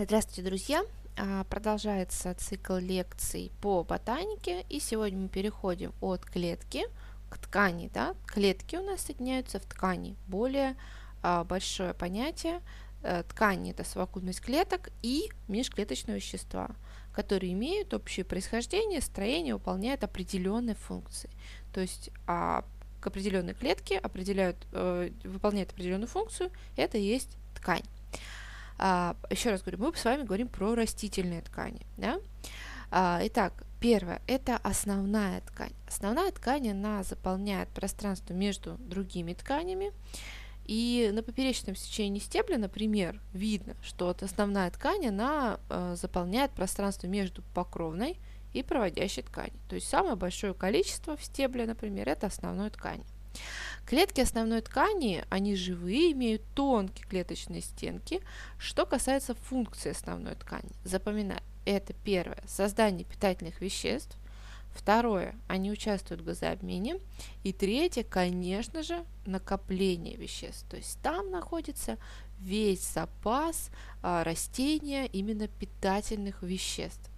Здравствуйте, друзья! А, продолжается цикл лекций по ботанике, и сегодня мы переходим от клетки к ткани. Да? Клетки у нас соединяются в ткани. Более а, большое понятие. Э, ткани – это совокупность клеток и межклеточные вещества, которые имеют общее происхождение, строение, выполняют определенные функции. То есть а, к определенной клетке определяют, э, выполняют определенную функцию, это и есть ткань. А, еще раз говорю, мы с вами говорим про растительные ткани. Да? А, итак, первое – это основная ткань. Основная ткань, она заполняет пространство между другими тканями. И на поперечном сечении стебля, например, видно, что основная ткань, она э, заполняет пространство между покровной и проводящей тканью. То есть самое большое количество в стебле, например, это основной ткани. Клетки основной ткани, они живые, имеют тонкие клеточные стенки. Что касается функции основной ткани, запоминай, это первое, создание питательных веществ, Второе, они участвуют в газообмене. И третье, конечно же, накопление веществ. То есть там находится весь запас а, растения именно питательных веществ.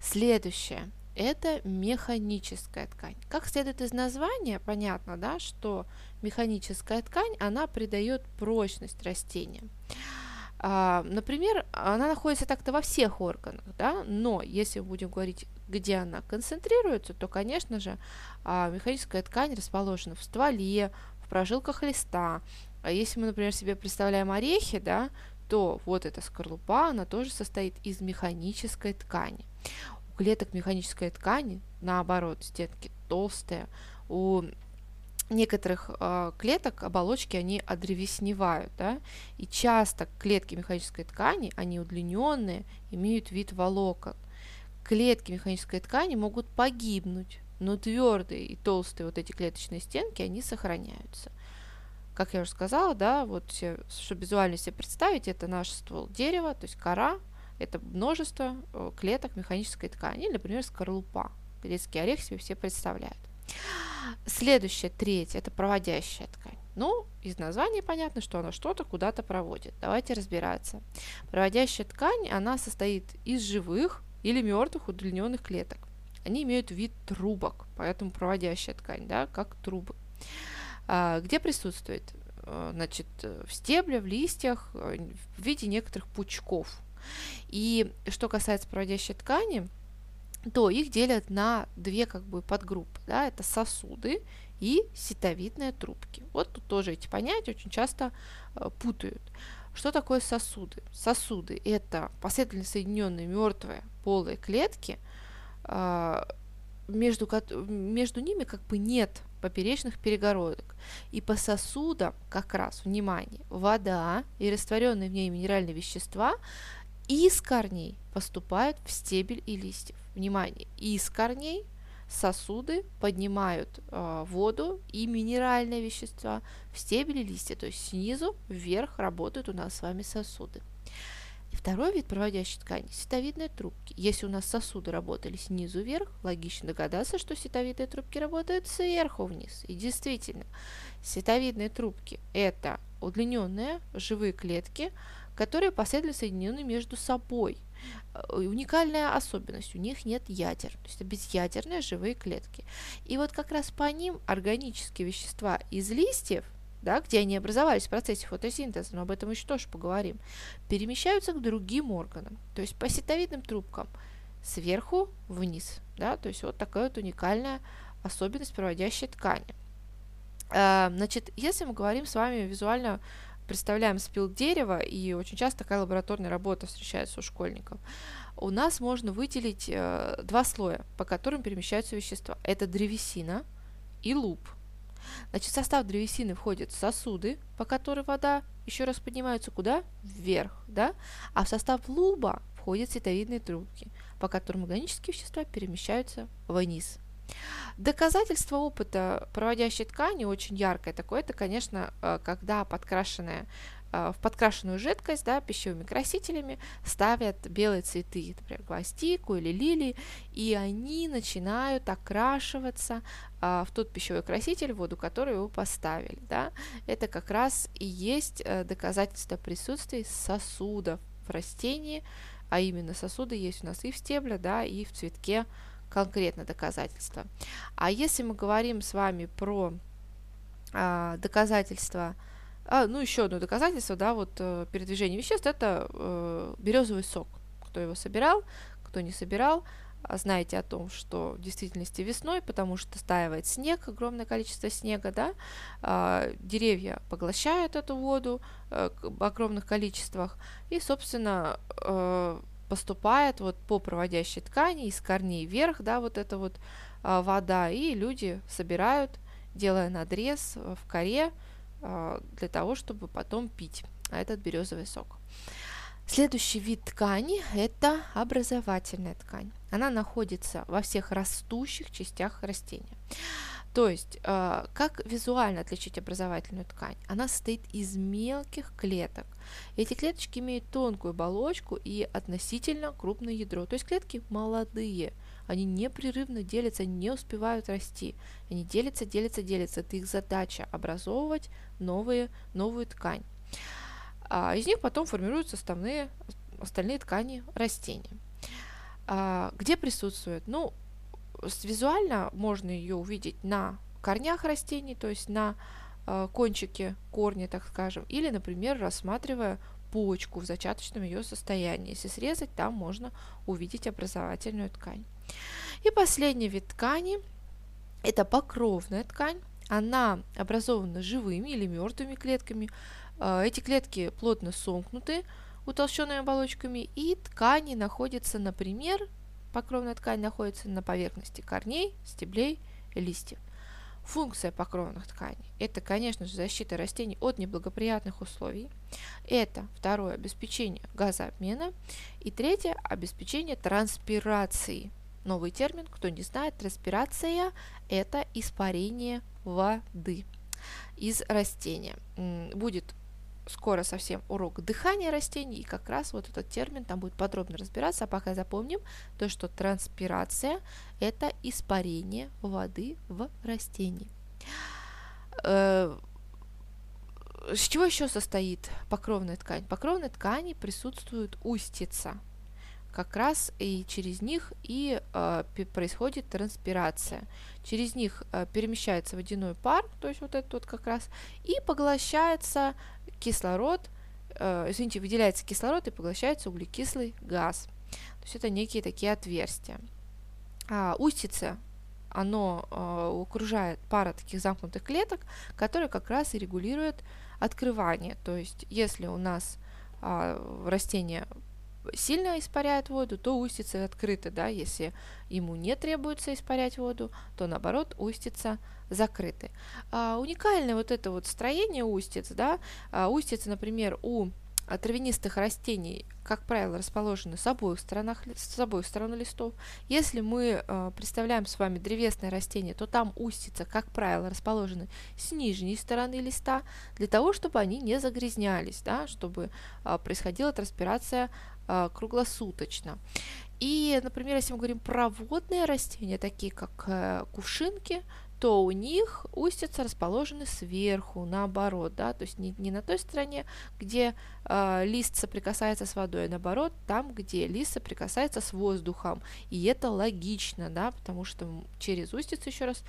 Следующее это механическая ткань. Как следует из названия, понятно, да, что механическая ткань, она придает прочность растениям. А, например, она находится так-то во всех органах, да, но если будем говорить, где она концентрируется, то, конечно же, а, механическая ткань расположена в стволе, в прожилках листа. А если мы, например, себе представляем орехи, да, то вот эта скорлупа, она тоже состоит из механической ткани клеток механической ткани, наоборот, стенки толстые. У некоторых э, клеток оболочки они одревесневают, да, и часто клетки механической ткани, они удлиненные, имеют вид волокон. Клетки механической ткани могут погибнуть, но твердые и толстые вот эти клеточные стенки, они сохраняются. Как я уже сказала, да, вот чтобы визуально себе представить, это наш ствол дерева, то есть кора, это множество э, клеток механической ткани, например, скорлупа. Грецкий орех себе все представляют. Следующее, третье, это проводящая ткань. Ну, из названия понятно, что она что-то куда-то проводит. Давайте разбираться. Проводящая ткань, она состоит из живых или мертвых удлиненных клеток. Они имеют вид трубок, поэтому проводящая ткань, да, как трубы. А, где присутствует? Э, значит, в стебле, в листьях, э, в виде некоторых пучков. И что касается проводящей ткани, то их делят на две как бы подгруппы. Да, это сосуды и ситовидные трубки. Вот тут тоже эти понятия очень часто э, путают. Что такое сосуды? Сосуды – это последовательно соединенные мертвые полые клетки, э, между, между ними как бы нет поперечных перегородок. И по сосудам как раз, внимание, вода и растворенные в ней минеральные вещества из корней поступают в стебель и листьев. Внимание, из корней сосуды поднимают э, воду и минеральные вещества в стебель и листья, то есть снизу вверх работают у нас с вами сосуды. И второй вид проводящей ткани – ситовидные трубки. Если у нас сосуды работали снизу вверх, логично догадаться, что ситовидные трубки работают сверху вниз. И действительно, ситовидные трубки – это удлиненные живые клетки, которые последовательно соединены между собой. Э, уникальная особенность, у них нет ядер, то есть это безъядерные живые клетки. И вот как раз по ним органические вещества из листьев, да, где они образовались в процессе фотосинтеза, но об этом еще тоже поговорим, перемещаются к другим органам, то есть по ситовидным трубкам сверху вниз. Да, то есть вот такая вот уникальная особенность проводящей ткани. Э, значит, если мы говорим с вами визуально представляем спил дерева, и очень часто такая лабораторная работа встречается у школьников, у нас можно выделить э, два слоя, по которым перемещаются вещества. Это древесина и луп. Значит, в состав древесины входят сосуды, по которым вода еще раз поднимается куда? Вверх, да? А в состав луба входят ситовидные трубки, по которым органические вещества перемещаются вниз. Доказательство опыта проводящей ткани очень яркое такое, это, конечно, э, когда подкрашенная э, в подкрашенную жидкость да, пищевыми красителями ставят белые цветы, например, гвоздику или лилии, и они начинают окрашиваться а, в тот пищевой краситель, воду который вы поставили. Да. Это как раз и есть доказательство присутствия сосудов в растении, а именно сосуды есть у нас и в стебле, да, и в цветке конкретно доказательства. А если мы говорим с вами про а, доказательства, а, ну еще одно доказательство, да, вот э, передвижение веществ, это э, березовый сок. Кто его собирал, кто не собирал, а, знаете о том, что в действительности весной, потому что стаивает снег, огромное количество снега, да, а, деревья поглощают эту воду э, в огромных количествах, и, собственно, э, поступает вот по проводящей ткани из корней вверх, да, вот эта вот а, вода, и люди собирают, делая надрез в коре для того, чтобы потом пить этот березовый сок. Следующий вид ткани – это образовательная ткань. Она находится во всех растущих частях растения. То есть, э, как визуально отличить образовательную ткань? Она состоит из мелких клеток. Эти клеточки имеют тонкую оболочку и относительно крупное ядро. То есть клетки молодые, они непрерывно делятся, не успевают расти. Они делятся, делятся, делятся. Это их задача – образовывать новые, новую ткань а из них потом формируются составные, остальные ткани растения. А, где присутствует? Ну, визуально можно ее увидеть на корнях растений, то есть на э, кончике корня, так скажем, или, например, рассматривая почку в зачаточном ее состоянии. Если срезать, там можно увидеть образовательную ткань. И последний вид ткани – это покровная ткань. Она образована живыми или мертвыми клетками, а, эти клетки плотно сомкнуты утолщенными оболочками, и ткани находятся, например, покровная ткань находится на поверхности корней, стеблей листьев. Функция покровных тканей – это, конечно же, защита растений от неблагоприятных условий. Это, второе, обеспечение газообмена. И третье – обеспечение транспирации. Новый термин, кто не знает, транспирация – это испарение воды из растения. Будет скоро совсем урок дыхания растений, и как раз вот этот термин там будет подробно разбираться, а пока запомним то, что транспирация – это испарение воды в растении. Э, с чего еще состоит покровная ткань? Покровной ткани присутствует устица – как раз и через них и э, происходит транспирация. Через них э, перемещается водяной пар, то есть вот этот вот как раз, и поглощается кислород, э, извините, выделяется кислород и поглощается углекислый газ. То есть это некие такие отверстия. А, устица оно э, окружает пара таких замкнутых клеток, которые как раз и регулируют открывание. То есть, если у нас э, растение сильно испаряет воду, то устицы открыты, да, если ему не требуется испарять воду, то наоборот устица закрыты. А, уникальное вот это вот строение устиц, да, а, устицы, например, у травянистых растений, как правило, расположены с обоих, сторонах, с обоих сторон листов. Если мы э, представляем с вами древесное растение, то там устица, как правило, расположены с нижней стороны листа, для того, чтобы они не загрязнялись, да, чтобы э, происходила транспирация круглосуточно. И, например, если мы говорим про водные растения, такие как э, кувшинки, то у них устицы расположены сверху, наоборот, да, то есть не, не на той стороне, где э, лист соприкасается с водой, а наоборот, там, где лист соприкасается с воздухом. И это логично, да, потому что через устицу, еще раз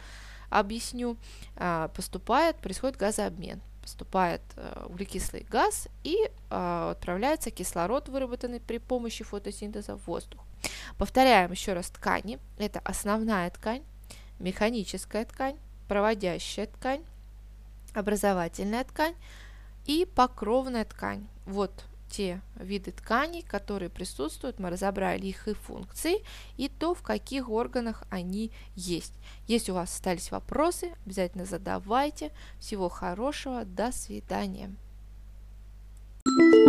объясню, э, поступает, происходит газообмен поступает э, углекислый газ и э, отправляется кислород, выработанный при помощи фотосинтеза в воздух. Повторяем еще раз ткани. Это основная ткань, механическая ткань, проводящая ткань, образовательная ткань и покровная ткань. Вот те виды тканей, которые присутствуют, мы разобрали их и функции, и то, в каких органах они есть. Если у вас остались вопросы, обязательно задавайте. Всего хорошего, до свидания. thank you